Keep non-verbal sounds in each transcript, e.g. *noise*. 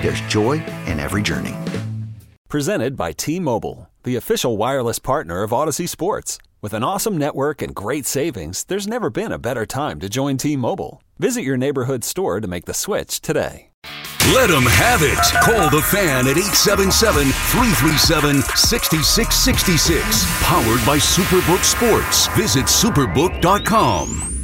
there's joy in every journey. Presented by T Mobile, the official wireless partner of Audacy Sports. With an awesome network and great savings, there's never been a better time to join T Mobile. Visit your neighborhood store to make the switch today. Let them have it. Call the fan at 877 337 6666. Powered by Superbook Sports. Visit superbook.com.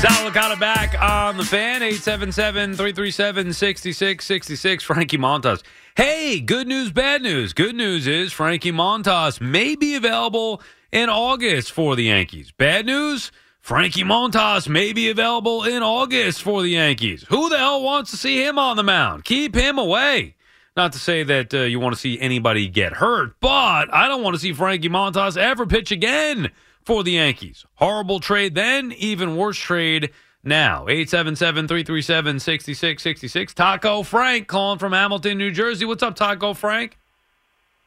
Sal Licata back on the fan, 877-337-6666. Frankie Montas. Hey, good news, bad news. Good news is Frankie Montas may be available in August for the Yankees. Bad news, Frankie Montas may be available in August for the Yankees. Who the hell wants to see him on the mound? Keep him away. Not to say that uh, you want to see anybody get hurt, but I don't want to see Frankie Montas ever pitch again for the Yankees. Horrible trade then, even worse trade now. 877-337-6666. Taco Frank calling from Hamilton, New Jersey. What's up, Taco Frank?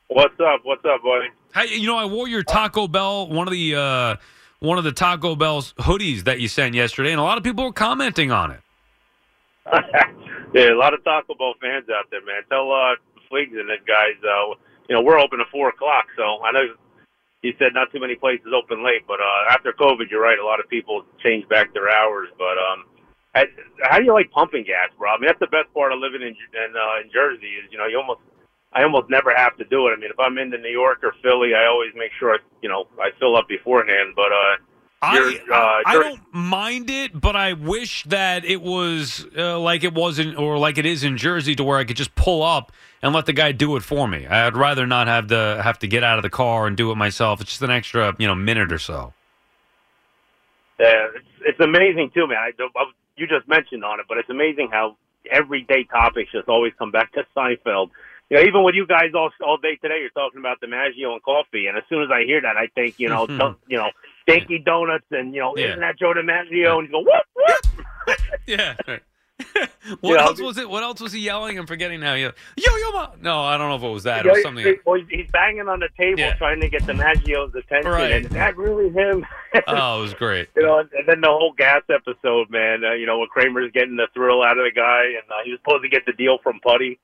What's up? What's up, buddy? Hey, you know, I wore your Taco Bell, one of the uh, one of the Taco Bell's hoodies that you sent yesterday, and a lot of people were commenting on it. *laughs* yeah, a lot of Taco Bell fans out there, man. Tell uh, Fleegs and the guys, uh, you know, we're open at four o'clock, so I know he said not too many places open late, but uh, after COVID, you're right. A lot of people change back their hours. But um, I, how do you like pumping gas, bro? I mean, that's the best part of living in in, uh, in Jersey is you know you almost I almost never have to do it. I mean, if I'm into New York or Philly, I always make sure I, you know I fill up beforehand. But uh, I, uh, I don't mind it, but I wish that it was uh, like it was in, or like it is in Jersey, to where I could just pull up and let the guy do it for me. I'd rather not have to have to get out of the car and do it myself. It's just an extra, you know, minute or so. Yeah, it's, it's amazing too, man. I, I, you just mentioned on it, but it's amazing how everyday topics just always come back to Seinfeld. You know, even with you guys all all day today, you're talking about the DiMaggio and coffee, and as soon as I hear that, I think you know, *laughs* you know, Stinky Donuts, and you know, Yeah. isn't that Joe DiMaggio? And you go, what? what? *laughs* Yeah. *laughs* what You know, else was it? What else was he yelling? I'm forgetting now. Yo, yo, yo, ma. No, I don't know if it was that or something. he- well, he's banging on the table Yeah. trying to get the DiMaggio's attention, Right. and is that really him? *laughs* Oh, it was great. You know, and, and then the whole gas episode, man. Uh, you know, when Kramer's getting the thrill out of the guy, and uh, he was supposed to get the deal from Puddy.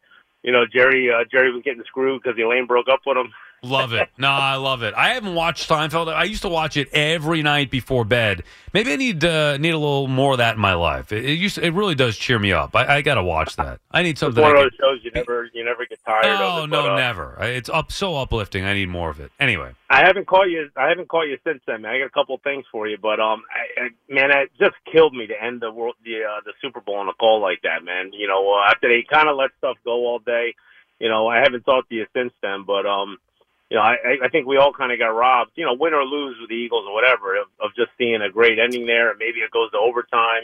You know, Jerry. Uh, Jerry was getting screwed because Elaine broke up with him. Love it. No, I love it. I haven't watched Seinfeld. I used to watch it every night before bed. Maybe I need uh, need a little more of that in my life. It, it used it really does cheer me up. I, I got to watch that. I need It's something. one I of those shows you never you never get tired of. oh it, no, but, uh, never. It's up so uplifting. I need more of it. Anyway, I haven't caught you. I haven't caught you since then, man. I got a couple of things for you, but um, I, I, man, it just killed me to end the world, the uh, the Super Bowl on a call like that, man. You know, uh, after they kind of let stuff go all day, you know, I haven't talked to you since then, but um, you know, I I- think we all kind of got robbed, you know, win or lose with the Eagles or whatever, of, of just seeing a great ending there. And maybe it goes to overtime,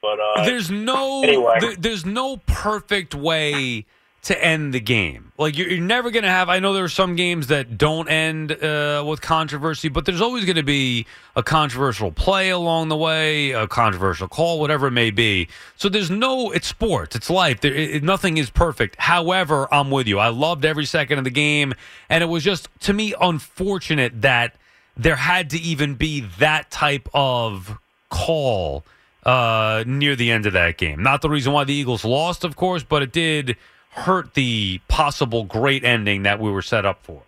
but uh, there's no anyway. there- there's no perfect way to end the game. Like you're, you're never going to have. I know there are some games that don't end uh, with controversy, but there's always going to be a controversial play along the way, a controversial call, whatever it may be. So there's no. It's sports. It's life. There, it, nothing is perfect. However, I'm with you. I loved every second of the game, and it was just to me unfortunate that there had to even be that type of call uh, near the end of that game. Not the reason why the Eagles lost, of course, but it did hurt the possible great ending that we were set up for.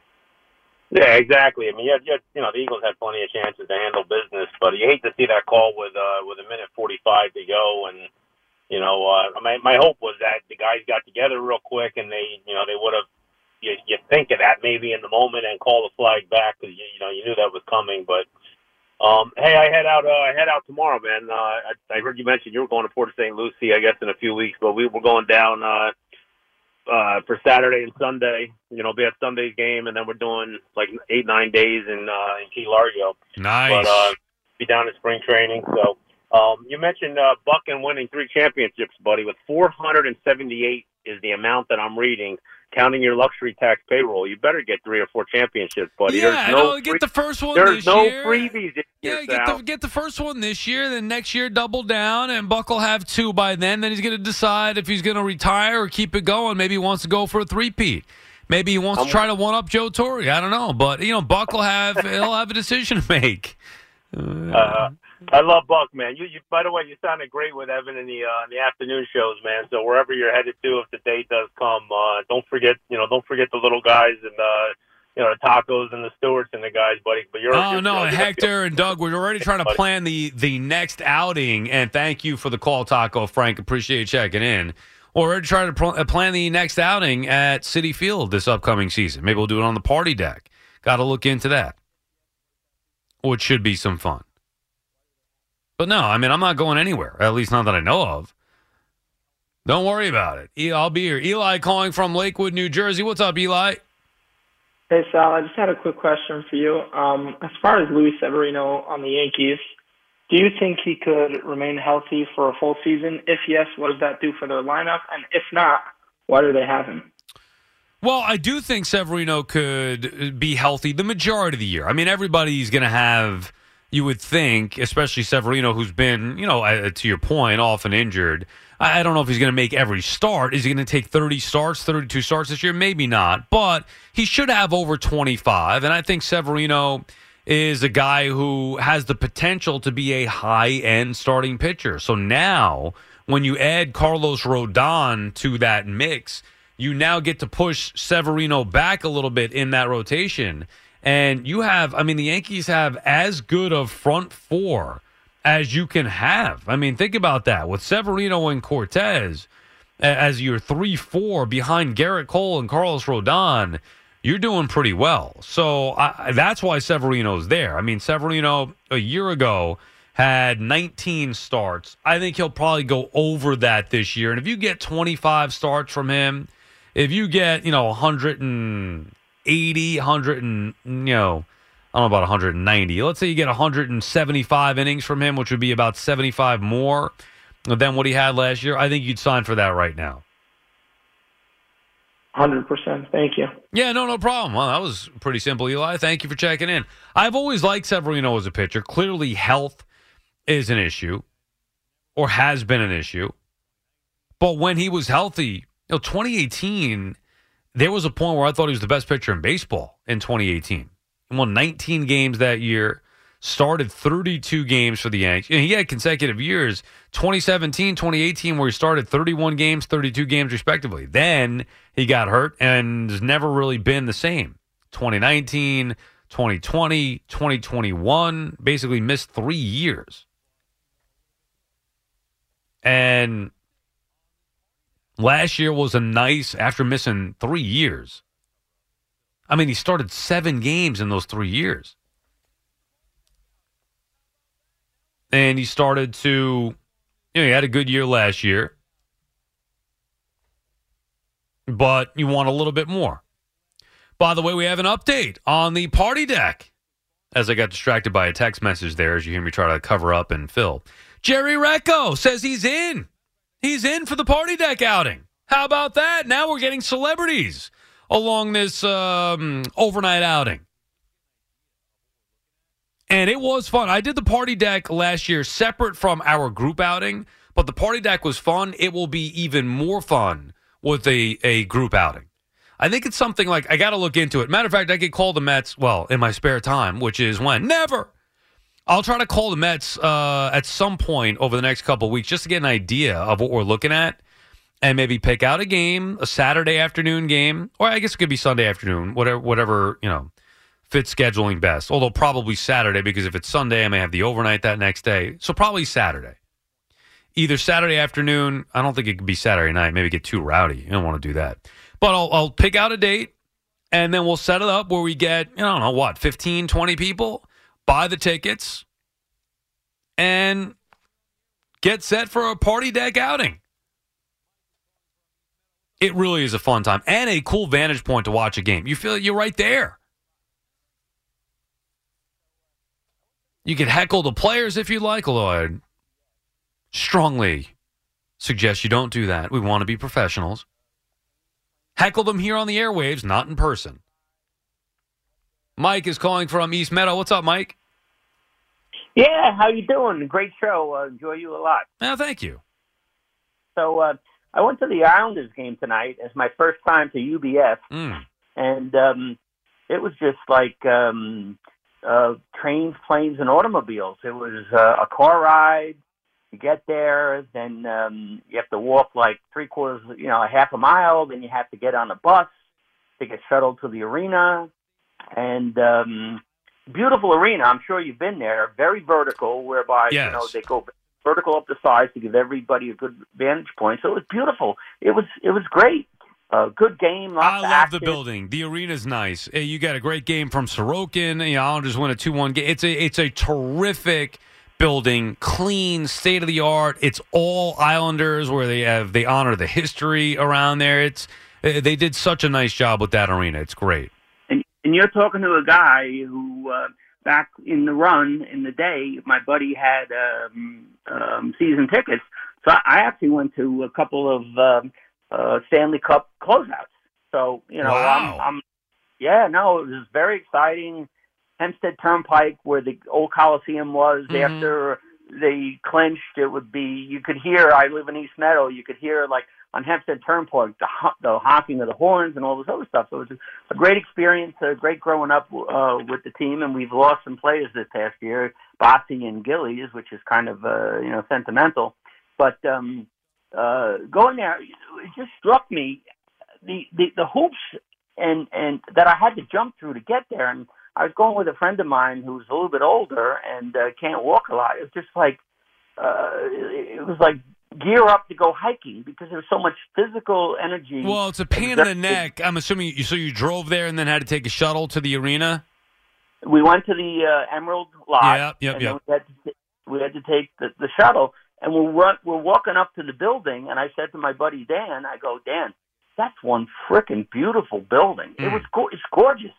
Yeah, exactly. I mean, you, had, you, had, you know, the Eagles had plenty of chances to handle business, but you hate to see that call with uh, with a minute forty five to go, and you know, uh, my my hope was that the guys got together real quick, and they, you know, they would have. You, you think of that maybe in the moment and call the flag back because you, you know you knew that was coming, but. Um, hey, I head out. Uh, I head out tomorrow, man. Uh, I, I heard you mentioned you were going to Port of St. Lucie, I guess, in a few weeks, but we were going down uh, uh, for Saturday and Sunday. You know, be at Sunday's game, and then we're doing like eight nine days in uh, in Key Largo. Nice. But uh, be down in spring training. So um, you mentioned uh, Buck and winning three championships, buddy. With 478 is the amount that I'm reading, counting your luxury tax payroll. You better get three or four championships, buddy. yeah, There's no, no get the first one there's this no year. freebies. Yeah, year, get Sal. the, get the first one this year, then next year double down, and Buck will have two by then. Then he's going to decide if he's going to retire or keep it going. Maybe he wants to go for a three-peat. Maybe he wants to try to one up Joe Torre. I don't know, but you know, Buck will have he'll have a decision to make. Uh, I love Buck, man. You, you, by the way, you sounded great with Evan in the uh, in the afternoon shows, man. So wherever you're headed to, if the day does come, uh, don't forget, you know, don't forget the little guys and uh, you know the tacos and the Stewarts and the guys, buddy. But you're Oh you're, no, you're- Hector and Doug, we're already trying to plan the the next outing. And thank you for the call, Taco Frank. Appreciate you checking in. We're already trying to pl- uh, plan the next outing at Citi Field this upcoming season. Maybe we'll do it on the party deck. Got to look into that. Which should be some fun. But no, I mean I'm not going anywhere. At least not that I know of. Don't worry about it. I'll be here. Eli calling from Lakewood, New Jersey. What's up, Eli? Hey Sal, I just had a quick question for you. Um, as far as Luis Severino on the Yankees, do you think he could remain healthy for a full season? If yes, what does that do for their lineup? And if not, why do they have him? Well, I do think Severino could be healthy the majority of the year. I mean, everybody's going to have, you would think, especially Severino, who's been, you know, to your point, often injured. I I don't know if he's going to make every start. Is he going to take 30 starts, 32 starts this year? Maybe not, but he should have over 25. And I think Severino is a guy who has the potential to be a high end starting pitcher. So now, when you add Carlos Rodon to that mix, you now get to push Severino back a little bit in that rotation. And you have, I mean, the Yankees have as good of front four as you can have. I mean, think about that with Severino and Cortes as your 3 4 behind Gerrit Cole and Carlos Rodon. You're doing pretty well. So I, that's why Severino's there. I mean, Severino a year ago had 19 starts. I think he'll probably go over that this year. And if you get 25 starts from him, if you get, you know, 180, 100 and, you know, I don't know about 190. Let's say you get 175 innings from him, which would be about 75 more than what he had last year. I think you'd sign for that right now. 100%. Thank you. Yeah, no, no problem. Well, that was pretty simple, Eli. Thank you for checking in. I've always liked Severino as a pitcher. Clearly, health is an issue or has been an issue. But when he was healthy, you know, 2018, there was a point where I thought he was the best pitcher in baseball in 2018. He won 19 games that year, started 32 games for the Yankees. And he had consecutive years, 2017, 2018, where he started 31 games, 32 games respectively. Then he got hurt and has never really been the same. 2019, 2020, 2021, basically missed three years. And last year was a nice, after missing three years. I mean, he started seven games in those three years. And he started to, you know, he had a good year last year. But you want a little bit more. By the way, we have an update on the party deck. As I got distracted by a text message there, as you hear me try to cover up and fill. Jerry Recco says he's in. He's in for the party deck outing. How about that? Now we're getting celebrities along this um, overnight outing. And it was fun. I did the party deck last year separate from our group outing, but the party deck was fun. It will be even more fun with a, a group outing. I think it's something like I got to look into it. Matter of fact, I could call the Mets, well, in my spare time, which is when? Never. I'll try to call the Mets uh, at some point over the next couple weeks just to get an idea of what we're looking at and maybe pick out a game, a Saturday afternoon game, or I guess it could be Sunday afternoon, whatever, whatever you know, fits scheduling best. Although probably Saturday because if it's Sunday, I may have the overnight that next day. So probably Saturday. Either Saturday afternoon. I don't think it could be Saturday night. Maybe get too rowdy. You don't want to do that. But I'll, I'll pick out a date and then we'll set it up where we get, I don't know, what, 15, 20 people, buy the tickets, and get set for a party deck outing. It really is a fun time and a cool vantage point to watch a game. You feel you're right there. You can heckle the players if you like, although I strongly suggest you don't do that. We want to be professionals. Heckle them here on the airwaves, not in person. Mike is calling from East Meadow. What's up, Mike? Yeah, how you doing? Great show. Uh, enjoy you a lot. Yeah, thank you. So uh, I went to the Islanders game tonight. It's my first time to UBS, Mm. and um, it was just like um, uh, trains, planes, and automobiles. It was uh, a car ride. You get there, then um, you have to walk like three quarters, you know, a half a mile. Then you have to get on a bus to get shuttled to the arena, and um, beautiful arena. I'm sure you've been there. Very vertical, whereby you know Yes. they go vertical up the sides to give everybody a good vantage point. So it was beautiful. It was it was great. Uh, good game. I love action. the building. The arena's nice. Hey, You got a great game from Sorokin. You know, Islanders win a two-one game. It's a it's a terrific building, clean, state of the art. It's all Islanders where they have they honor the history around there. It's eh, they did such a nice job with that arena. It's great. And you're talking to a guy who uh, back in the run in the day, my buddy had um, um, season tickets, so I actually went to a couple of um, uh, Stanley Cup closeouts. So you know, Wow. I'm, I'm yeah, no, it was very exciting. Hempstead Turnpike, where the old Coliseum was, Mhm. after they clinched, it would be you could hear. I live in East Meadow. You could hear like on Hempstead Turnpike the the honking of the horns and all this other stuff. So it was a great experience, uh, great growing up uh, with the team, and we've lost some players this past year, Bossy and Gillies, which is kind of uh, you know sentimental. But um, uh, going there, it just struck me the, the the hoops and and that I had to jump through to get there. And I was going with a friend of mine who's a little bit older and uh, can't walk a lot. It was just like uh, it was like gear up to go hiking because there's so much physical energy. Well, it's a pain in the neck. I'm assuming you, so. You drove there and then had to take a shuttle to the arena. we went to the uh, Emerald Lodge. Yep, yep, and yep. We had, to, we had to take the, the shuttle, and we're run, we're walking up to the building, and I said to my buddy Dan, I go, Dan, that's one frickin' beautiful building. It Mm. was go- it's gorgeous,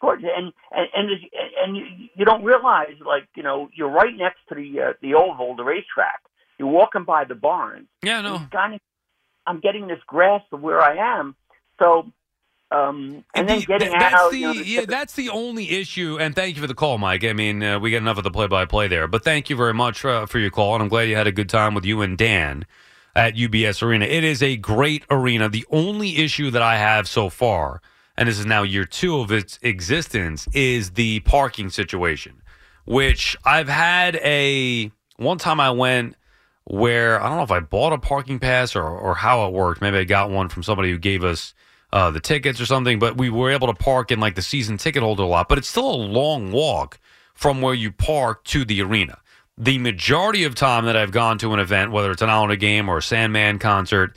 gorgeous, and and and, and you, you don't realize like you know you're right next to the uh, the oval, the racetrack. You're walking by the barns. Yeah, no. kind of, I'm getting this grasp of where I am. So. Um, and then The- getting th- that's out, the you know, the yeah, that's the only issue. And thank you for the call, Mike. I mean, uh, we got enough of the play-by-play there, but thank you very much uh, for your call, and I'm glad you had a good time with you and Dan at UBS Arena. It is a great arena. The only issue that I have so far, and this is now year two of its existence, is the parking situation, which I've had a one time I went where I don't know if I bought a parking pass or, or how it worked. Maybe I got one from somebody who gave us uh, the tickets or something, but we were able to park in like the season ticket holder lot. But it's still a long walk from where you park to the arena. The majority of time that I've gone to an event, whether it's an Islander game or a Sandman concert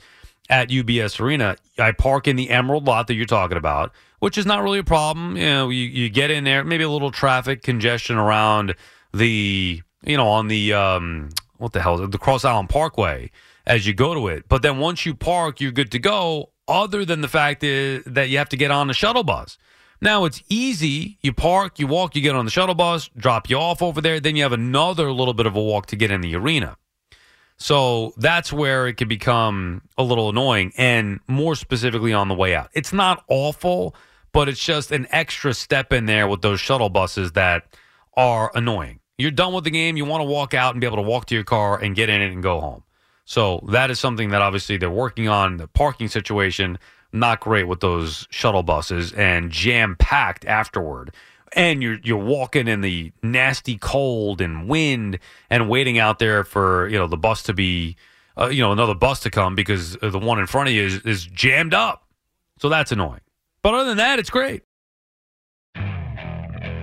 at UBS Arena, I park in the Emerald lot that you're talking about, which is not really a problem. You know, you, you get in there, maybe a little traffic congestion around the, you know, on the, um, what the hell, is it? the Cross Island Parkway as you go to it. But then once you park, you're good to go, other than the fact is that you have to get on the shuttle bus. Now it's easy. You park, you walk, you get on the shuttle bus, drop you off over there. Then you have another little bit of a walk to get in the arena. So that's where it can become a little annoying, and more specifically on the way out. It's not awful, but it's just an extra step in there with those shuttle buses that are annoying. You're done with the game, you want to walk out and be able to walk to your car and get in it and go home. So that is something that obviously they're working on. The parking situation, not great with those shuttle buses and jam packed afterward. And you're you're walking in the nasty cold and wind and waiting out there for you know the bus to be uh, you know another bus to come because the one in front of you is, is jammed up. So that's annoying. But other than that, it's great.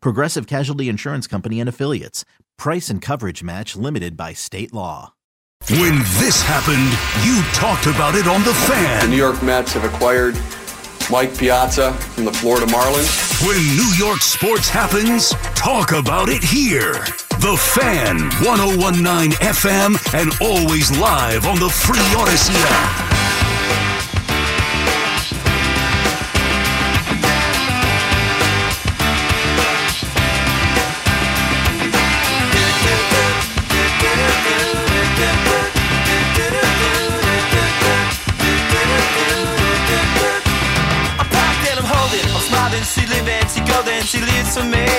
Progressive Casualty Insurance Company and Affiliates. Price and coverage match limited by state law. When this happened, you talked about it on The Fan. The New York Mets have acquired Mike Piazza from the Florida Marlins. When New York sports happens, talk about it here. The Fan, 1019 FM, and always live on the free Audacy app.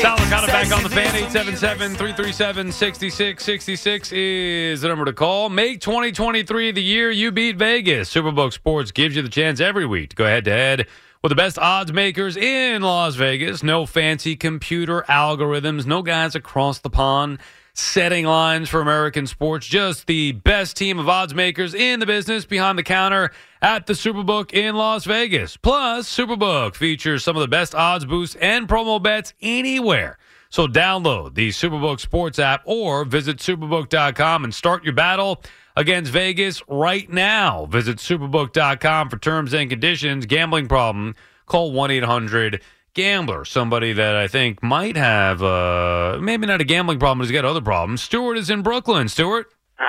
Sal it back on the fan. 877-337-6666 is the number to call. Make 2023 the year you beat Vegas. Superbook Sports gives you the chance every week to go head to head with the best odds makers in Las Vegas. No fancy computer algorithms. No guys across the pond setting lines for American sports. Just the best team of odds makers in the business behind the counter at the Superbook in Las Vegas. Plus, Superbook features some of the best odds boosts and promo bets anywhere. So download the Superbook Sports app or visit superbook.com and start your battle against Vegas right now. Visit superbook.com for terms and conditions. Gambling problem, call 1 800 Gambler. Somebody that I think might have, uh, maybe not a gambling problem, but he's got other problems. Stuart is in Brooklyn. Stuart? Wait,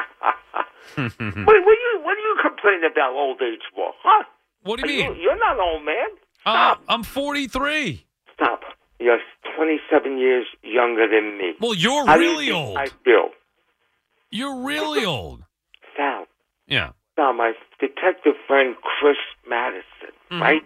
*laughs* *laughs* what are you what are you complaining about old age for? Huh? What do you mean? You, are not old man. Uh, Stop. I'm 43. Stop. You're 27 years younger than me. Well, you're How do really old. I feel. You're really old. Sal, Yeah. Sal, my detective friend Chris Madison, Mm-hmm. right,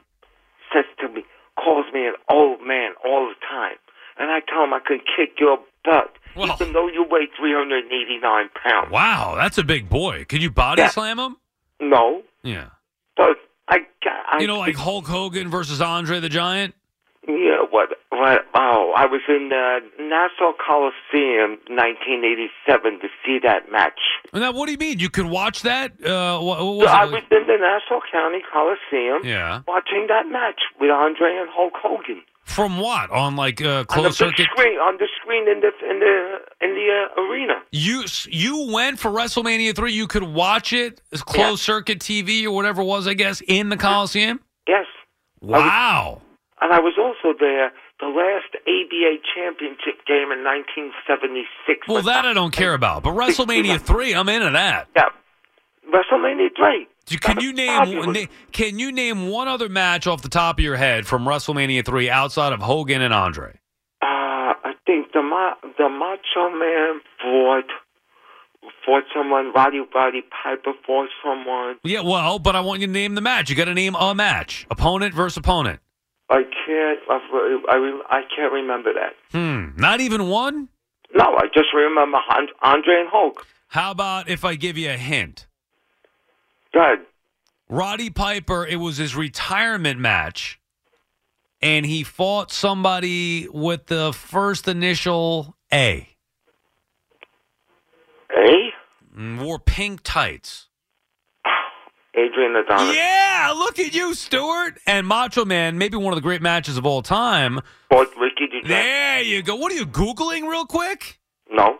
says to me, calls me an old man all the time. And I tell him I can kick your butt, Well- even though you weigh 389 pounds. Wow, that's a big boy. Could you body Yeah. slam him? No, Yeah. but I, I You know, like Hulk Hogan versus Andre the Giant? Yeah, what? What? Oh, I was in the Nassau Coliseum, 1987, to see that match. Now, what do you mean? You could watch that? Uh, what, what was So I was in the Nassau County Coliseum, Yeah. watching that match with Andre and Hulk Hogan From what? On like uh, on the closed circuit? screen, on the screen in the in the in the uh, arena. You you went for WrestleMania three. You could watch it as closed circuit TV or whatever it was, I guess, in the Coliseum. Yes, Wow. And I was also there the last ABA championship game in 1976. Well, that I don't care about. But WrestleMania *laughs* three, I'm into that. Yeah, WrestleMania three. Do- Can you name na- Can you name one other match off the top of your head from WrestleMania three outside of Hogan and Andre? Uh, I think the Ma- the Macho Man fought fought someone. Roddy Roddy Piper fought someone. Yeah, well, but I want you to name the match. You got to name a match, opponent versus opponent. I can't. I, I, I can't remember that. Hmm, not even one. No, I just remember Andre and Hulk. How about if I give you a hint? Good. Roddy Piper, it was his retirement match, and he fought somebody with the first initial A. A. and Wore pink tights. Adrian Adonis Yeah, look at you, Stuart. And Macho Man, maybe one of the great matches of all time. fought Ricky. There you go. What are you Googling real quick? No,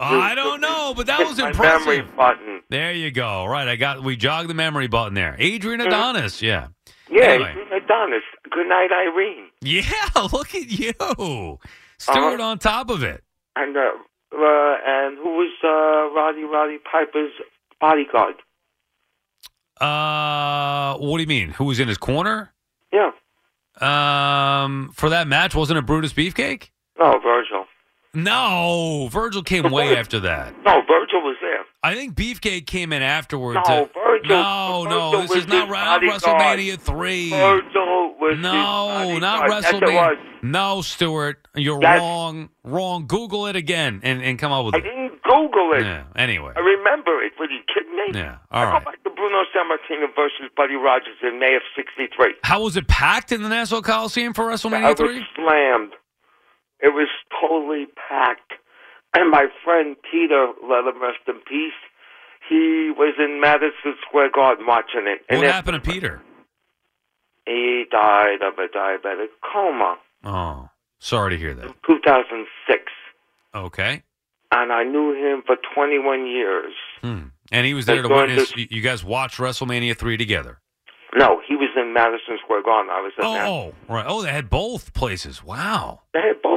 I don't know, but that was impressive. memory button. There you go. Right, I got we jogged the memory button there. Adrian Adonis, yeah. Yeah, Anyway. Adrian Adonis. Good night, Irene. Yeah, *laughs* look at you. Stuart Uh-huh. on top of it. And uh, uh, and who was uh, Roddy Roddy Piper's bodyguard? Uh, what do you mean? Who was in his corner? Yeah. Um, for that match, wasn't it Brutus Beefcake? No, Virgil. No, Virgil came way after that. No, Virgil was there. I think Beefcake came in afterward. No, Virgil. No, no, this is not bodyguard. WrestleMania three. Virgil was No, not WrestleMania. No, Stuart, you're That's- wrong. Wrong. Google it again and, and come up with I it. didn't Google it. Yeah. Anyway. I remember it. What are you kidding me? Yeah. I All go right. back to Bruno Sammartino versus Buddy Rogers in May of '63. How was it packed in the Nassau Coliseum for I WrestleMania was three? slammed. It was totally packed. And my friend Peter, let him rest in peace, he was in Madison Square Garden watching it. And What happened to Peter? He died of a diabetic coma Oh, sorry to hear that. 2006. Okay. And I knew him for 21 years. Hmm. And he was there to They witness. You guys watched WrestleMania three together. No, he was in Madison Square Garden. I was in there. Oh, oh, right. Oh, they had both places. Wow. They had both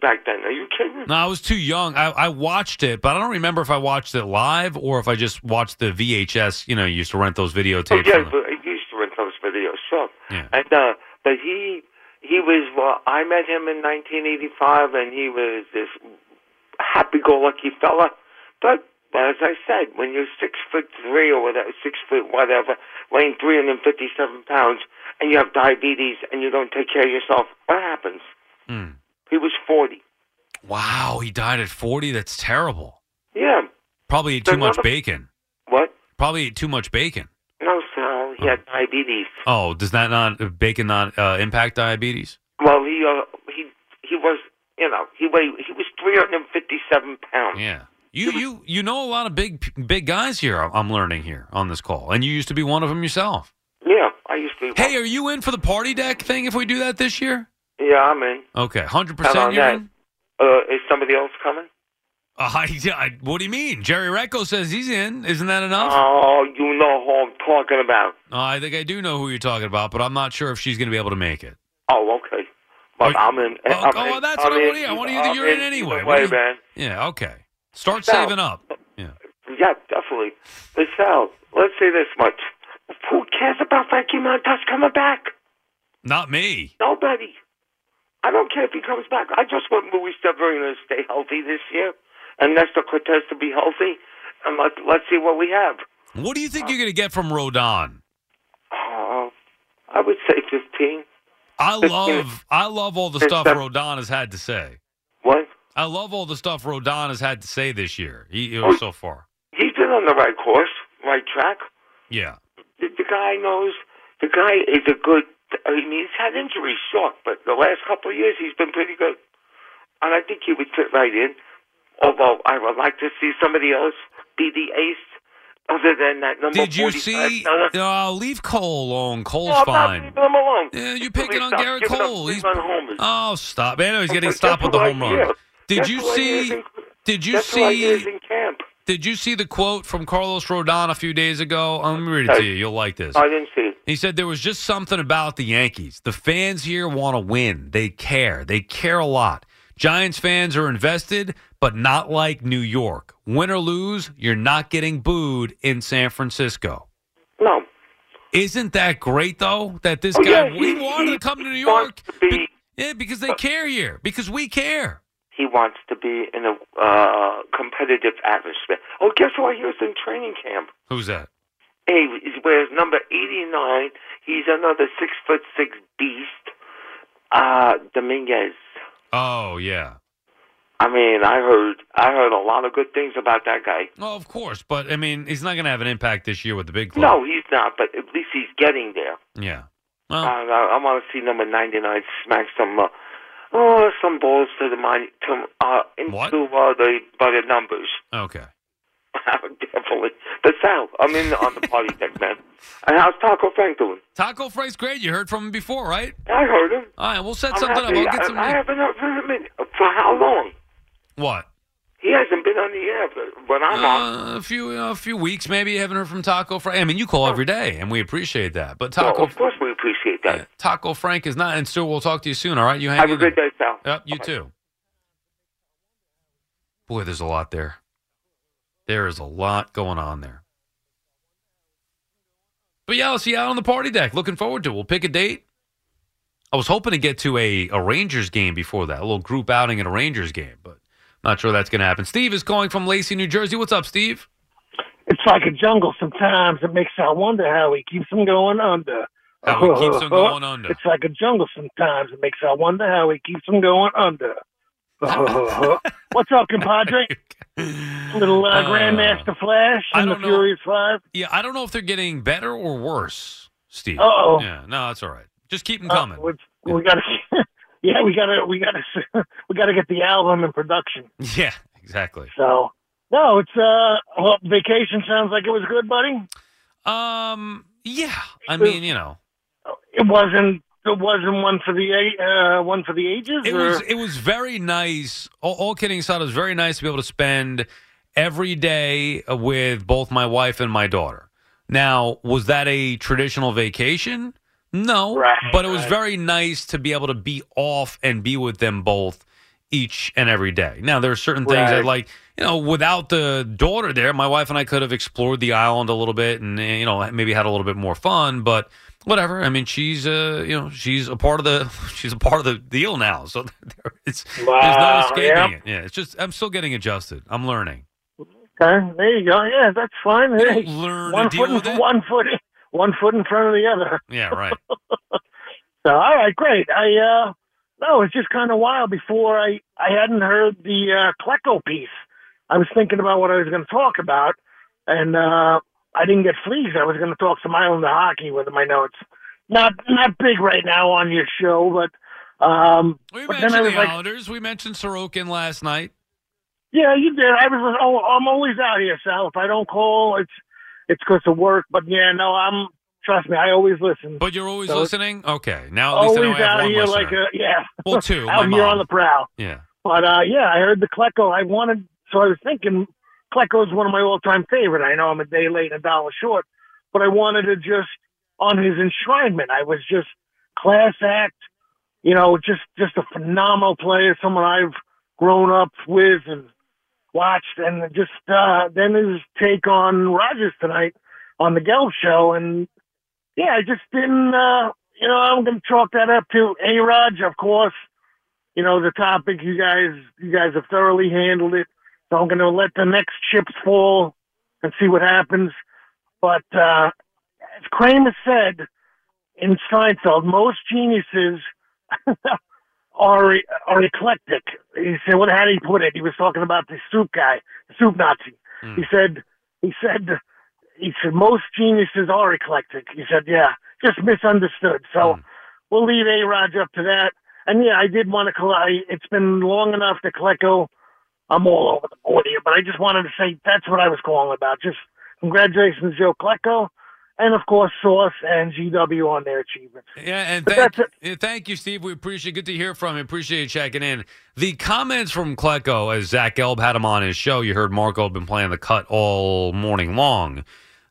back then. Are you kidding? No, I was too young. I, I watched it, but I don't remember if I watched it live or if I just watched the VHS. You know, you used to rent those Oh, videotapes. yeah, the- but I used to rent those videos, sure. Yeah. And uh, but he he was well, I met him in 1985, and he was this happy-go-lucky fella. But as I said, when you're six foot three or whatever, six foot whatever, weighing 357 pounds, and you have diabetes and you don't take care of yourself, what happens? Hmm. He was 40. Wow, he died at 40? That's terrible. Yeah. Probably ate too much bacon. What? Probably ate too much bacon. No, Sal. He had diabetes. Oh, does that not, bacon not uh, impact diabetes? Well, he uh, he he was you know he weighed he was 357 pounds. Yeah. You you you know a lot of big big guys here. I'm- I'm learning here on this call, and you used to be one of them yourself. Yeah, I used to. Hey, are you in for the party deck thing if we do that this year? Yeah, I'm in. Okay, hundred percent. You're that? in. Uh, is somebody else coming? Uh, *laughs* I, I, what do you mean? Jerry Recco says he's in. Isn't that enough? Oh, you know who I'm talking about. Uh, I think I do know who you're talking about, but I'm not sure if she's going to be able to make it. Oh, okay. But Are- I'm in. Oh, I'm oh, in, well, that's I'm what I want to hear. I want to hear that you're in in anyway. either What do way, you- man. Yeah, okay. Start Sal. saving up. Yeah. Yeah, definitely. But Sal, let's say this much: Who cares about Frankie Montas coming back? Not me. Nobody. I don't care if he comes back. I just want Luis Severino to stay healthy this year, and Nestor Cortes to be healthy, and let let's see what we have. What do you think you're going to get from Rodon? Oh, I would say fifteen. I Fifteen. love I love all the stuff Rodon has had to say. What? I love all the stuff Rodon has had to say this year. He, Oh. so far. He's been on the right course, right track. Yeah. The, the guy knows. The guy is a good. I mean, he's had injuries, sure, but the last couple of years he's been pretty good, and I think he would fit right in. Although I would like to see somebody else be the ace, other than that number. Did you see? Uh, leave Cole alone. Cole's I'm fine. leaving him alone. Yeah, you're picking on Gerrit Cole. He's three-run homers. oh stop! Know he's getting stopped with the home run. Did Guess you who I hear is see? in- Did you guess who I hear is see? Did you see the quote from Carlos Rodon a few days ago? Let me read it to you. You'll like this. I didn't see it. He said there was just something about the Yankees. The fans here want to win. They care. They care a lot. Giants fans are invested, but not like New York. Win or lose, you're not getting booed in San Francisco. No. Isn't that great though? That this Oh, guy yeah, we he- wanted he to come to New York. to be- yeah, because they care here. Because we care. He wants to be in a uh, competitive atmosphere. Oh, guess who I hear is in training camp? Who's that? Hey, he wears number 89. He's another six foot six beast. Uh, Dominguez. Oh yeah. I mean, I heard I heard a lot of good things about that guy. Oh, of course, but I mean, he's not going to have an impact this year with the big club. No, he's not, but at least he's getting there. Yeah. Uh, Well, I, I want to see number 99 smack some, uh, oh, some balls to the mind, to, uh, into What? uh, the by the numbers. okay. *laughs* Definitely. But Sal, I'm in on the party deck, man. And how's Taco Frank doing? Taco Frank's great. You heard from him before, right? I heard him. All right, we'll set I'm something happy. up. I'll get I, some. I haven't heard from him in, for how long? what? He hasn't been on the air, but when I'm on, Uh, a few a few weeks, maybe. You haven't heard from Taco Frank. I mean, you call every day, and we appreciate that. But well, Taco of course we appreciate that. yeah, Taco Frank is not. And Stuart, we'll talk to you soon. All right, you hang Have a there. good day, Sal. Yep, you Bye-bye. too. Boy, there's a lot there. There is a lot going on there. But yeah, I'll see you out on the party deck. Looking forward to it. We'll pick a date. I was hoping to get to a, a Rangers game before that, a little group outing at a Rangers game, but not sure that's going to happen. Steve is calling from Lacey, New Jersey. What's up, Steve? It's like a jungle sometimes. It makes I wonder how he keeps them going under. How he keeps them going *laughs* under. It's like a jungle sometimes. It makes I wonder how he keeps them going under. *laughs* What's up, compadre? *laughs* Little uh, Uh, Grandmaster Flash and the know. Furious Five. Yeah, I don't know if they're getting better or worse, Steve. Uh-oh. Yeah, no, that's all right. Just keep them Uh, coming. we, we gotta, *laughs* yeah, we gotta, we gotta, *laughs* we gotta get the album in production. *laughs* yeah, exactly. So, no, it's uh, well, vacation sounds like it was good, buddy. Um, yeah. I mean, you know, It wasn't. It wasn't one for the a- uh, one for the ages. it or? was it was very nice. All, all kidding aside, it was very nice to be able to spend every day with both my wife and my daughter. Now, was that a traditional vacation? No, Right, but it was right. very nice to be able to be off and be with them both each and every day. Now, there are certain things that, like, you know, without the daughter there, my wife and I could have explored the island a little bit and, eh, you know, maybe had a little bit more fun, but whatever. I mean, she's, uh, you know, she's a part of the, *laughs* she's a part of the deal now. So *laughs* there, it's, there's no escaping it. Yeah. It's just, I'm still getting adjusted. I'm learning. Okay, there you go. Yeah, that's fine. Hey, learn one to deal foot, with in, it. one foot, one foot in front of the other. Yeah, right. *laughs* So, all right, great. I uh, no, it's just kind of wild. Before I, I hadn't heard the uh, Klecko piece. I was thinking about what I was going to talk about, and uh, I didn't get fleas. I was going to talk some Islander hockey with my notes. Not, not big right now on your show, but um, We but mentioned the like, Islanders. We mentioned Sorokin last night. Yeah, you did. I was. Oh, I'm always out here, Sal. If I don't call, it's it's because of work. But yeah, no, I'm. Trust me, I always listen. But you're always So- listening? Okay. Now at least I know I have out one here, listener. like a yeah. Well, two, *laughs* out here mom. on the prowl. yeah. But uh, yeah, I heard the Klecko. I wanted, so I was thinking Klecko is one of my all-time favorite. I know I'm a day late and a dollar short, but I wanted to just on his enshrinement. I was just class act. You know, just just a phenomenal player, someone I've grown up with and watched, and just uh, then his take on Rodgers tonight on the Gelb show, and yeah, I just didn't. Uh, you know, I'm going to chalk that up to A. Raj, of course you know, the topic. You guys, you guys have thoroughly handled it. So I'm going to let the next chips fall and see what happens. But uh, as Kramer said in Seinfeld, most geniuses *laughs* are are eclectic. He said, "What? How did he put it?" He was talking about the soup guy, the soup Nazi. Hmm. He said, he said, he said, most geniuses are eclectic. He said, yeah, just misunderstood. So hmm. we'll leave A. Raj up to that. And yeah, I did want to. Call, I, it's been long enough to Klecko. I'm all over the board here, but I just wanted to say that's what I was calling about. Just congratulations, Joe Klecko, and of course Sauce and GW on their achievements. Yeah, and thank, thank you, Steve. We appreciate Good to hear from you. Appreciate you checking in. The comments from Klecko, as Zach Gelb had him on his show, you heard Marco had been playing the cut all morning long.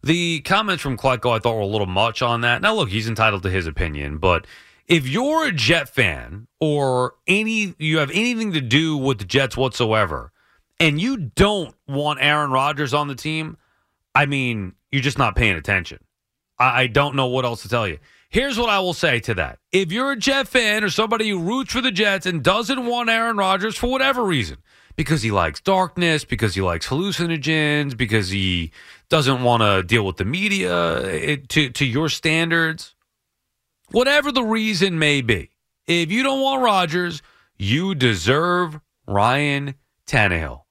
The comments from Klecko I thought were a little much on that. Now, look, he's entitled to his opinion, but if you're a Jet fan or any you have anything to do with the Jets whatsoever, and you don't want Aaron Rodgers on the team, I mean, you're just not paying attention. I, don't know what else to tell you. Here's what I will say to that. If you're a Jet fan or somebody who roots for the Jets and doesn't want Aaron Rodgers for whatever reason, because he likes darkness, because he likes hallucinogens, because he doesn't want to deal with the media it, to, to your standards, whatever the reason may be, if you don't want Rodgers, you deserve Ryan Tannehill.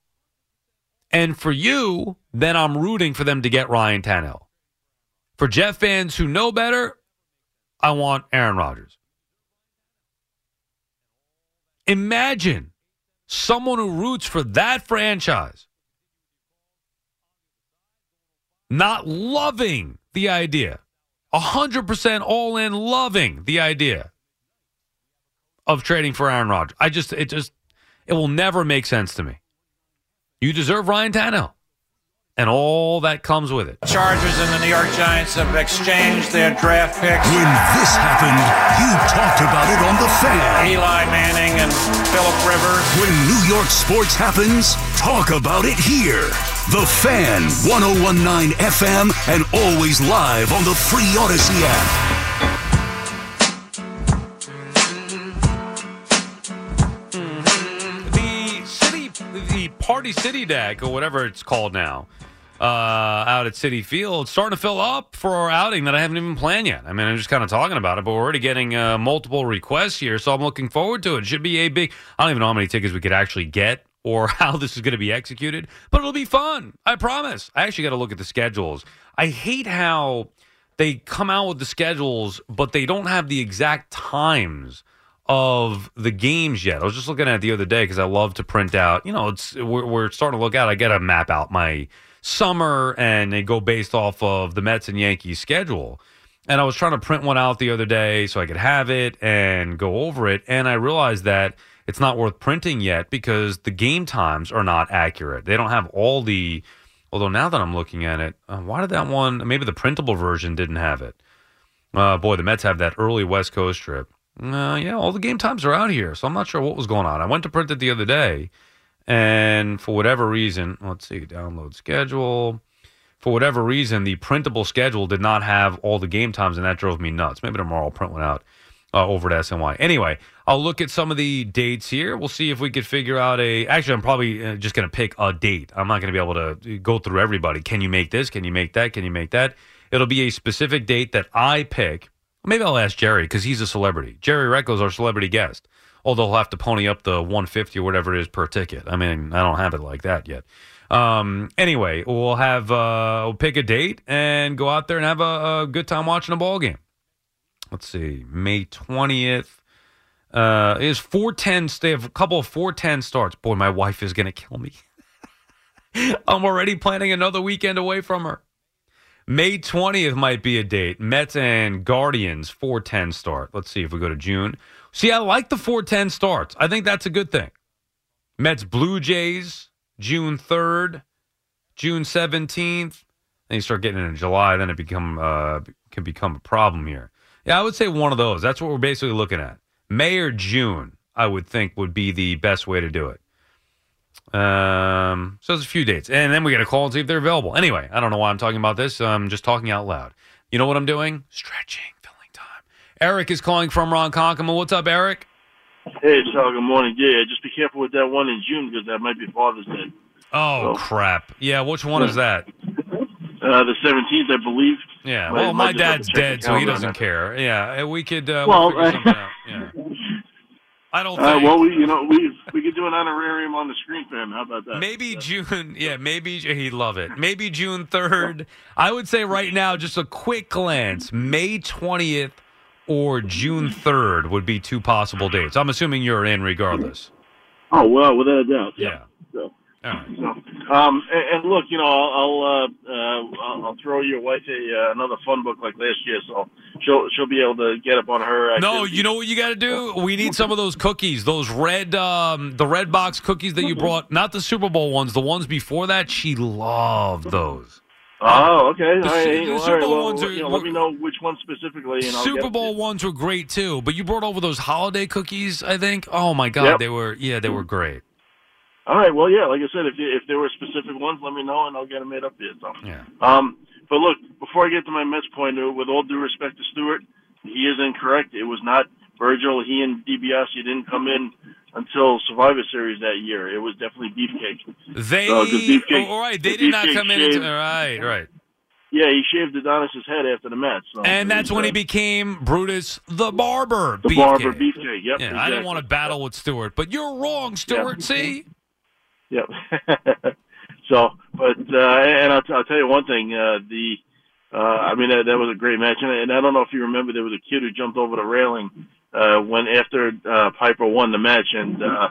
And for you, then I'm rooting for them to get Ryan Tannehill. For Jet fans who know better, I want Aaron Rodgers. Imagine someone who roots for that franchise not loving the idea, 100% all in loving the idea of trading for Aaron Rodgers. I just, it just, it will never make sense to me. You deserve Ryan Tannehill. And all that comes with it. Chargers and the New York Giants have exchanged their draft picks. When this happened, you talked about it on The Fan. Eli Manning and Philip Rivers. When New York sports happens, talk about it here. The Fan, 1019 FM, and always live on the free Audacy app. Party City deck or whatever it's called now, uh, out at Citi Field, starting to fill up for our outing that I haven't even planned yet. I mean, I'm just kind of talking about it, but we're already getting uh, multiple requests here, so I'm looking forward to it. It should be a big. I don't even know how many tickets we could actually get or *laughs* how this is going to be executed, but it'll be fun. I promise. I actually got to look at the schedules. I hate how they come out with the schedules, but they don't have the exact times of the games yet. I was just looking at the other day because I love to print out. You know, it's we're, we're starting to look out. I got to map out my summer and they go based off of the Mets and Yankees schedule. And I was trying to print one out the other day so I could have it and go over it. And I realized that it's not worth printing yet because the game times are not accurate. They don't have all the. Although now that I'm looking at it, uh, why did that one? Maybe the printable version didn't have it. Uh, boy, the Mets have that early West Coast trip. Uh, yeah, all the game times are out here, so I'm not sure what was going on. I went to print it the other day, and for whatever reason, let's see, download schedule. For whatever reason, the printable schedule did not have all the game times, and that drove me nuts. Maybe tomorrow I'll print one out uh, over at SNY. Anyway, I'll look at some of the dates here. We'll see if we could figure out a. Actually, I'm probably uh, just going to pick a date. I'm not going to be able to go through everybody. Can you make this? Can you make that? Can you make that? It'll be a specific date that I pick. Maybe I'll ask Jerry because he's a celebrity. Jerry Recco's our celebrity guest. Although he'll have to pony up the 150 or whatever it is per ticket. I mean, I don't have it like that yet. Um, anyway, we'll have uh, we'll pick a date and go out there and have a, a good time watching a ball game. Let's see, May 20th uh, is 410. They have a couple of 410 starts. Boy, my wife is going to kill me. *laughs* I'm already planning another weekend away from her. May 20th might be a date. Mets and Guardians 410 start. Let's see if we go to June. See, I like the 410 starts. I think that's a good thing. Mets Blue Jays June 3rd, June 17th. Then you start getting into July, then it become uh, can become a problem here. Yeah, I would say one of those. That's what we're basically looking at. May or June, I would think would be the best way to do it. Um, so there's a few dates, and then we got to call and see if they're available. Anyway, I don't know why I'm talking about this. I'm just talking out loud. You know what I'm doing? Stretching, filling time. Eric is calling from Ronkonkoma. What's up, Eric? Hey, Sal. Good morning. Yeah, just be careful with that one in June because that might be Father's Day. Oh crap! Yeah, which one is that? Uh, the seventeenth, I believe. Yeah. Well, my to dad's dead, so he doesn't care. Yeah, we could. Uh, Well, we'll figure something out. Yeah. *laughs* I don't Uh, well, we you know we we could do an honorarium on the screen fan. How about that? Maybe June, yeah, maybe he'd love it. Maybe June 3rd. I would say right now, just a quick glance, May 20th or June 3rd would be two possible dates. I'm assuming you're in regardless. Oh well, without a doubt. Yeah. So, So, um, and, and look, you know, I'll I'll, uh, uh, I'll throw your wife a uh, another fun book like last year, so she'll she'll be able to get up on her. No, you know what you got to do? We need some of those cookies, those red, um, the red box cookies that you brought, not the Super Bowl ones, the ones before that. She loved those. Oh, okay. The right. The Super right. Bowl Well, ones are- you know, let me know which one specifically, and I'll Super Bowl ones were great too, but you brought over those holiday cookies. I think. Oh my god, Yep. they were yeah, they were great. All right. Well, yeah. Like I said, if you, if there were specific ones, let me know, and I'll get them made up for you. So. Yeah. Um. But look, before I get to my Mets point, with all due respect to Stewart, he is incorrect. It was not Virgil. He and DiBiase didn't come in until Survivor Series that year. It was definitely Beefcake. They Beefcake- oh, all right, they the did not come in. Into, all right, right. Yeah, he shaved Adonis's head after the Mets. So And that's when he became Brutus the Barber. the Beefcake. barber Beefcake. Yep. Yeah, I didn't want to battle with Stewart, but you're wrong, Stewart. See, Yep. *laughs* so, but uh, and I'll, I'll tell you one thing. Uh, the uh, I mean that, that was a great match, and, and I don't know if you remember there was a kid who jumped over the railing uh, when after uh, Piper won the match, and uh,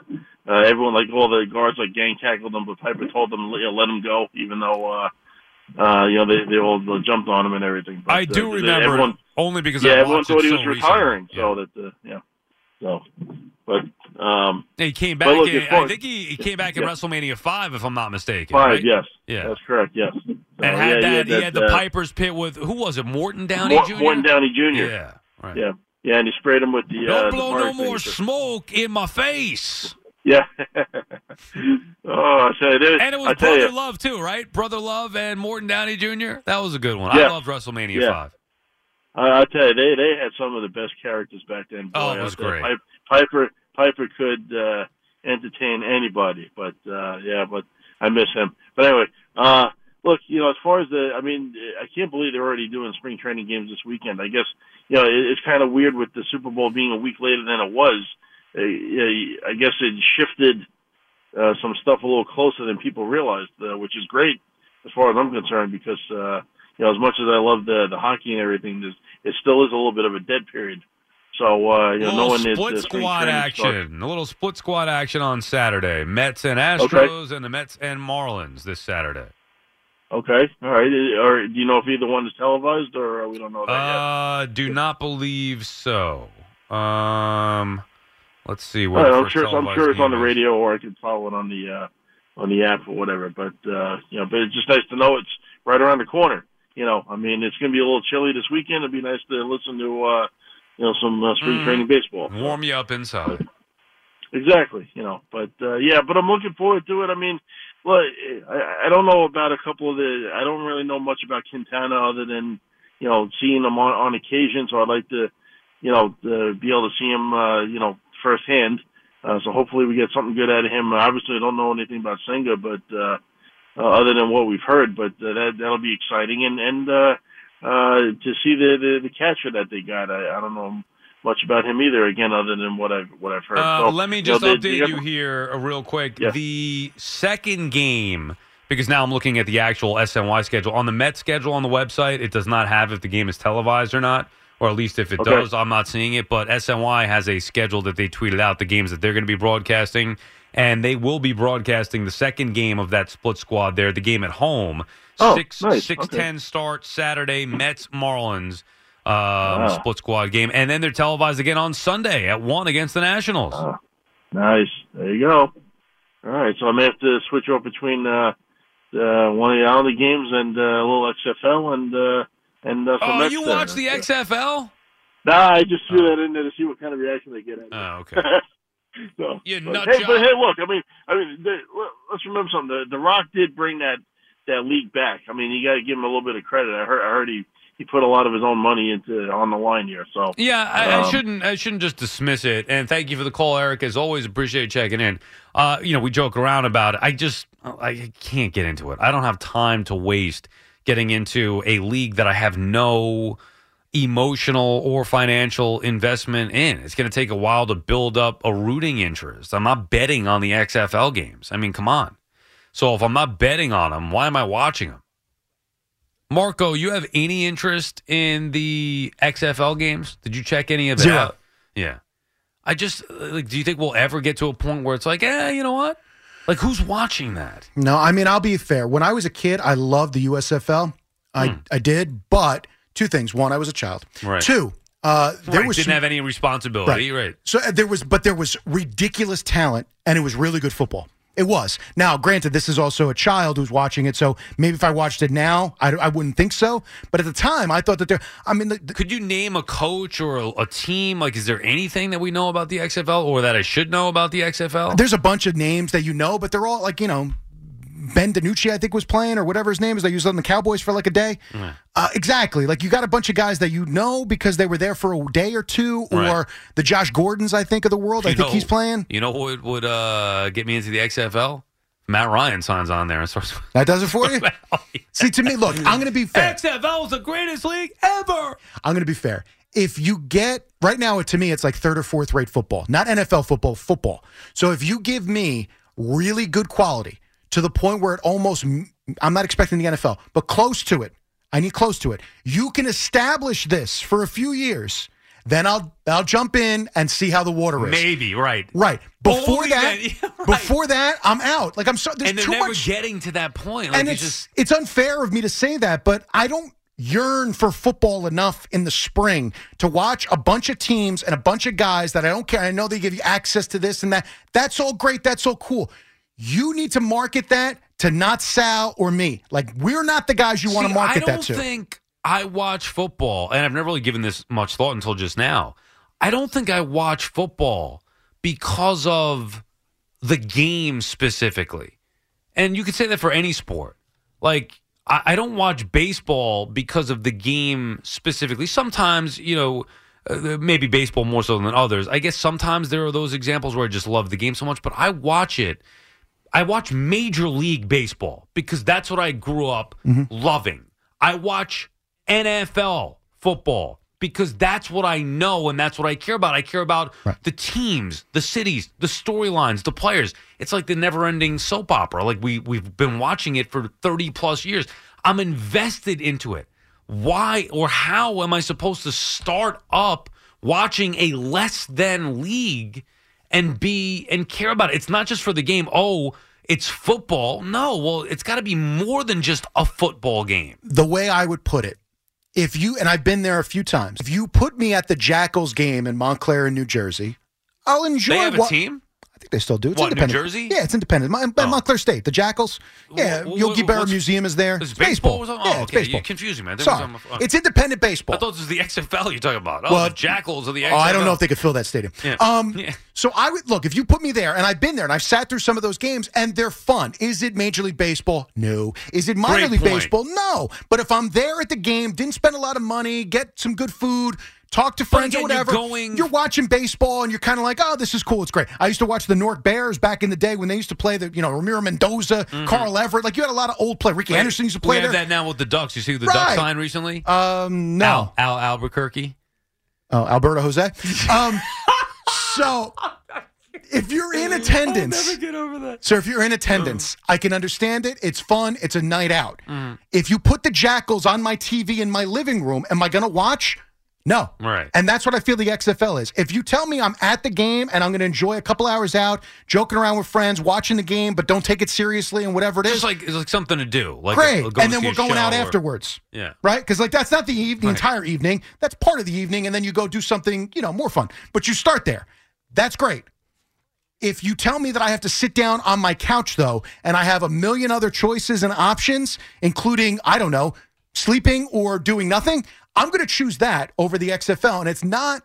uh, everyone like all the guards like gang tackled him, but Piper told them you know, let him go, even though uh, uh, you know they they all jumped on him and everything. But, I do uh, remember everyone, only because yeah, everyone thought he so was recently. retiring, so that uh, yeah. So, but um, He came back. look, in, I think he, he came back in Yeah. WrestleMania five, if I'm not mistaken. five, right? yes, Yeah. that's correct. Yes, So, And had yeah, that, he had the uh, Piper's Pit with who was it? Morton Downey Mor- Jr. Morton Downey Jr. Yeah, right. Yeah, yeah, and he sprayed him with the. uh, Don't the blow fire no more extinguisher. smoke in my face. Yeah. *laughs* oh, I you, there- And it was Brother you, Love too, right? Brother Love and Morton Downey Jr. That was a good one. I loved WrestleMania Yeah. five. I, I tell you, they they had some of the best characters back then. Oh, Boy, it was I tell you, great. Piper Piper, Piper could uh, entertain anybody, but uh, yeah, but I miss him. But anyway, uh, look, you know, as far as the, I mean, I can't believe they're already doing spring training games this weekend. I guess you know it, it's kind of weird with the Super Bowl being a week later than it was. Uh, I guess it shifted uh, some stuff a little closer than people realized, uh, which is great as far as I'm concerned because. Uh, you know, as much as I love the the hockey and everything, there's, it still is a little bit of a dead period. So uh, you know, knowing that split squad action. starts- A little split squad action on Saturday. Mets and Astros, and the Mets and Marlins this Saturday. Okay, all right. Or do you know if either one is televised, or uh, we don't know that Uh, do not believe so. Um, let's see. yet? All right, I'm sure. I'm sure it's on the radio, or I can follow it on the uh, on the app or whatever. But uh, you know, but it's just nice to know it's right around the corner. You know, I mean, it's going to be a little chilly this weekend. It'd be nice to listen to uh, you know some uh, spring Mhm. training baseball. Warm you up inside. Exactly, you know, but uh, yeah, but I'm looking forward to it. I mean, well, I, I don't know about a couple of the. I don't really know much about Quintana other than you know seeing him on, on occasion. So I'd like to, you know, uh, be able to see him, uh, you know, firsthand. Uh, so hopefully we get something good out of him. Obviously, I don't know anything about Senga, but uh, uh, other than what we've heard, but uh, that that'll be exciting. And and uh, uh, to see the, the the catcher that they got, I, I don't know much about him either. Again, other than what I've what I've heard. Uh, so, let me you know, just update they you here uh, real quick. Yeah. The second game, because now I'm looking at the actual SNY schedule. On the Met schedule on the website, it does not have if the game is televised or not, or at least if it Okay. does, I'm not seeing it. But SNY has a schedule that they tweeted out, the games that they're going to be broadcasting. And they will be broadcasting the second game of that split squad there, the game at home. Oh, six nice. six Okay. ten start Saturday, Mets Marlins um, Wow. split squad game, and then they're televised again on Sunday at one against the Nationals. Oh, nice. There you go. All right, so I may have to switch up between uh, uh, one of the Islander games and uh, a little XFL and uh, and uh, oh, you watch the XFL? Nah, I just threw that in there to see what kind of reaction they get. Oh, okay. *laughs* *laughs* so, You but, nut hey, job. but hey, look, I mean, I mean, let's remember something. The, the Rock did bring that that league back. I mean, you got to give him a little bit of credit. I heard, I heard he he put a lot of his own money into on the line here. So Yeah, I, I um, shouldn't. I shouldn't just dismiss it. And thank you for the call, Eric. As always, appreciate checking in. Uh, you know, we joke around about it. I just, I can't get into it. I don't have time to waste getting into a league that I have no emotional or financial investment in. It's going to take a while to build up a rooting interest. I'm not betting on the XFL games. I mean, come on. So if I'm not betting on them, why am I watching them? Marco, you have any interest in the XFL games? Did you check any of it Zero. out? Yeah. I just like. Do you think we'll ever get to a point where it's like, eh, you know what? Like, who's watching that? No, I mean I'll be fair. When I was a kid, I loved the USFL. I I did, but two things. One, I was a child. Right. Two, uh, there right, was didn't some- have any responsibility. Right. So uh, there was, but there was ridiculous talent, and it was really good football. It was. Now, granted, this is also a child who's watching it, so maybe if I watched it now, I, I wouldn't think so. But at the time, I thought that there. I mean, the, Could you name a coach or a, a team? Like, is there anything that we know about the XFL or that I should know about the XFL? there's a bunch of names that you know, but they're all like you know. Ben DiNucci, I think, was playing, or whatever his name is. They used on the Cowboys for like a day. Uh, exactly. Like you got a bunch of guys that you know because they were there for a day or two, or Right. the Josh Gordons, I think, of the world. I think know- he's playing. You know what would, would uh, get me into the XFL? Matt Ryan signs on there and starts. *laughs* That does it for you. *laughs* See, to me, look, I'm going to be fair. XFL is the greatest league ever. I'm going to be fair. If you get right now, to me, it's like third or fourth rate football, not NFL football, football. So if you give me really good quality to the point where it almost, I'm not expecting the NFL, but close to it. I need close to it. You can establish this for a few years. Then I'll I'll jump in and see how the water is. Maybe right. Right. Before Only that, then- *laughs* yeah, right. before that, I'm out. Like I'm so there's and too never much getting to that point. Like and it's just it's unfair of me to say that, but I don't yearn for football enough in the spring to watch a bunch of teams and a bunch of guys that I don't care. I know they give you access to this and that. That's all great. That's all cool. You need to market that to not Sal or me. Like we're not the guys you want to See, to. I don't think I watch football, and I've never really given this much thought until just now. I don't think I watch football because of the game specifically. And you could say that for any sport. Like, I, I don't watch baseball because of the game specifically. Sometimes, you know, uh, maybe baseball more so than others. I guess sometimes there are those examples where I just love the game so much, but I watch it. I watch Major League Baseball because that's what I grew up mm-hmm. loving. I watch NFL football because that's what I know and that's what I care about. I care about the teams, the cities, the storylines, the players. It's like the never-ending soap opera. Like we we've been watching it for 30 plus years. I'm invested into it. Why or how am I supposed to start up watching a less than league and be and care about it? It's not just for the game. Oh, it's football. No, well, it's got to be more than just a football game. the way I would put it, if you and I've been there a few times, if you put me at the Jackals game in Montclair in New Jersey, I'll enjoy. They have a team? Think they still do. It's What, New independent. Jersey? Yeah, it's independent. Mon- Montclair State, the Jackals. Yeah, Yogi Berra Museum is there. Is It's baseball? baseball. was on- yeah, oh, it's okay. baseball. You're confusing. I Sorry, it was on- it's independent baseball. I thought this was the XFL you're talking about. Oh, Well, the Jackals of the XFL. Oh, I don't know if they could fill that stadium. Yeah. Um, Yeah. So I would look if you put me there, and I've been there, and I've sat through some of those games, and they're fun. Is it Major League Baseball? No. Is it minor Great league point. baseball? No. But if I'm there at the game, didn't spend a lot of money, get some good food. Talk to friends or again, you're whatever. going- You're watching baseball and you're kind of like, oh, this is cool. It's great. I used to watch the Newark Bears back in the day when they used to play the, you know, Ramiro Mendoza, Carl Everett. Like you had a lot of old play. Ricky Wait, Henderson used to Mm-hmm. we play have there. that now with the Ducks. You see the Right. Duck sign recently? Um, no. Al, Al Albuquerque. Oh, Alberto Jose. Um, *laughs* so if you're in attendance, never get over that. so if you're in attendance, I can understand it. It's fun. It's a night out. Mm. If you put the Jackals on my TV in my living room, am I going to watch? No. Right. And that's what I feel the XFL is. If you tell me I'm at the game and I'm going to enjoy a couple hours out, joking around with friends, watching the game, but don't take it seriously and whatever it is, Just like it's like something to do. Like great. Uh, go and then we're going out or- afterwards Yeah. right? Because like that's not the, eve- the Right. entire evening. That's part of the evening, and then you go do something you know more fun. But you start there. That's great. If you tell me that I have to sit down on my couch though, and I have a million other choices and options, including I don't know, sleeping or doing nothing, I'm going to choose that over the XFL. And it's not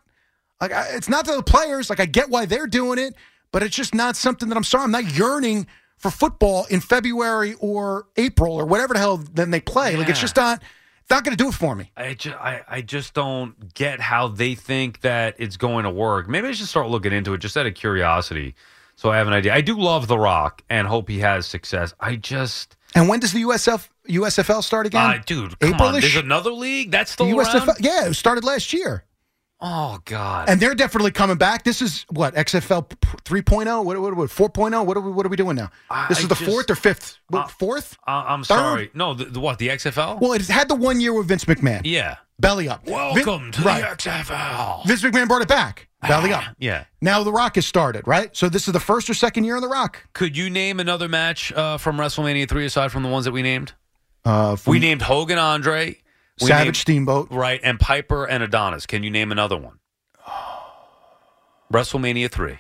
like it's not the players. Like I get why they're doing it, but it's just not something that I'm sorry. I'm not yearning for football in February or April or whatever the hell then they play. Like it's just not. It's not going to do it for me. I just, I, I just don't get how they think that it's going to work. Maybe I should start looking into it just out of curiosity. So I have an idea. I do love The Rock and hope he has success. I just, And when does the USF USFL start again? uh, dude, come. April-ish? There's another league that's still The around. USFL, yeah, it started last year, Oh God. and they're definitely coming back. This is what XFL p- 3.0. What what what 4.0? What are we what are we doing now? I- This is the just- fourth or fifth? What, Uh, fourth? Uh, I'm Third? sorry. No, the, the what? The XFL? Well, it had the one year with Vince McMahon. yeah. Belly up. Welcome Vin- to right. the XFL. Vince McMahon brought it back. Belly up. Yeah. Now The Rock has started, right? So this is the first or second year of The Rock. Could you name another match uh, from WrestleMania three aside from the ones that we named? Uh, We named Hogan, Andre, Savage named- Steamboat. right, and Piper and Adonis. Can you name another one? *sighs* WrestleMania three.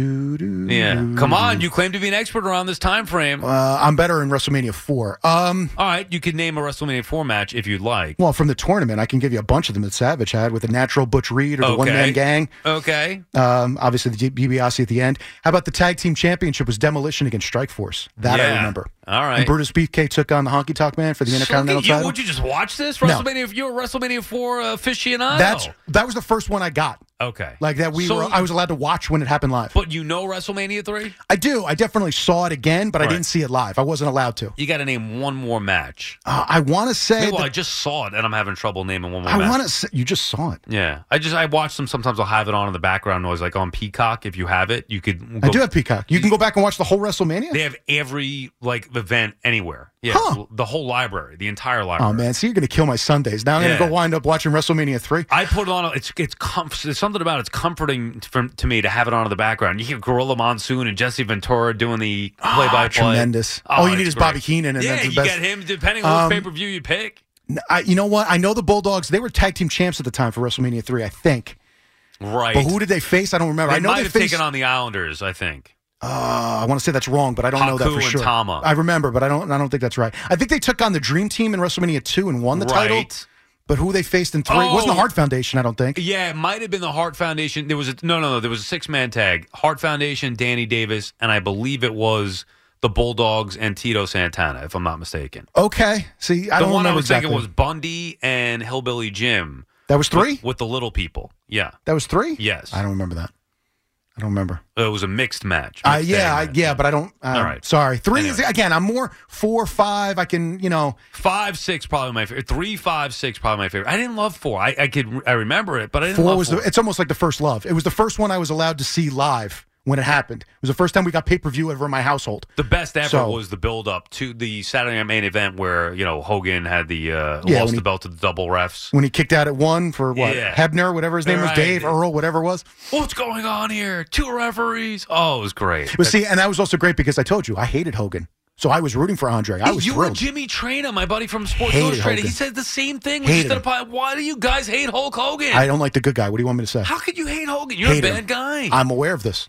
Yeah, come on. You claim to be an expert around this time frame. Uh, I'm better in WrestleMania 4. Um, All right, you could name a WrestleMania four match if you'd like. well, from the tournament, I can give you a bunch of them that Savage had with the natural Butch Reed or the Okay. one man gang. Okay. Um, obviously, the DiBiase at the end. How about the tag team championship was Demolition against Strike Force? That I remember. All right. And Brutus Beefcake took on the Honky Tonk Man for the Intercontinental So, you, title. would you just watch this No. WrestleMania? You're a WrestleMania four uh, aficionado. That's that was the first one I got. okay. Like that we So- were I was allowed to watch when it happened live. But you know WrestleMania three. I do. I definitely saw it again, but I didn't see it live. I wasn't allowed to. You got to name one more match. Uh, I want to say well, I just saw it, and I'm having trouble naming one more. I want to say you just saw it. Yeah, I just I watch them. Sometimes I'll have it on in the background noise, like on Peacock. If you have it, you could. I do have Peacock. You can go back and watch the whole WrestleMania. They have every like event anywhere. Yeah, Huh. the whole library, the entire library. Oh man, so you're going to kill my Sundays. Now I'm going to go wind up watching WrestleMania three. I put it on. It's it's comf- There's something about it, it's comforting for, to me to have it on in the background. You hear Gorilla Monsoon and Jesse Ventura doing the play by play. tremendous. All you need is Bobby. Heenan, and yeah, that's the you best. get him depending on Um, which pay per view you pick. I, you know what? I know the Bulldogs. They were tag team champs at the time for WrestleMania three, I think. Right. But who did they face? I don't remember. They I know they faced. taken on the Islanders, I think. Uh, I want to say that's wrong, but I don't know that for sure. Tama. I remember, but I don't. I don't think that's right. I think they took on the Dream Team in WrestleMania two and won the title. But who they faced in three it wasn't the Oh. Hart Foundation. I don't think. Yeah, it might have been the Hart Foundation. There was a no, no, no. There was a six man tag: Hart Foundation, Danny Davis, and I believe it was the Bulldogs and Tito Santana, if I'm not mistaken. Okay. See, I the don't one I remember was exactly. thinking was Bundy and Hillbilly Jim. That was three? with, with the little people. Yeah, that was three. Yes. I don't remember that. I don't remember. it was a mixed match. Uh, yeah, I, match. yeah, but I don't. Uh, All right. Sorry. Three is again. I'm more four, five. I can, you know. Five, six, probably my favorite. Three, five, six, probably my favorite. I didn't love four. I, I could, I remember it, but I didn't Four love was four. the. It's almost like the first love. It was the first one I was allowed to see live when it happened. It was the first time we got pay per view ever in my household. The best ever So- was the build up to the Saturday Night Main Event where you know Hogan had the uh, Yeah, lost when the belt to the double refs. When he kicked out at one for what Yeah. Hebner, whatever his name was, Dave Earl, whatever it was. What's going on here? Two referees. Oh, it was great. But see, and that was also great because I told you I hated Hogan, so I was rooting for Andre. I was you were thrilled. Jimmy Traina, my buddy from Sports Hated Illustrated. He said the same thing. when he Hated him. up, Why do you guys hate Hulk Hogan? I don't like the good guy. What do you want me to say? How could you hate Hogan? You're a him. bad guy. I'm aware of this.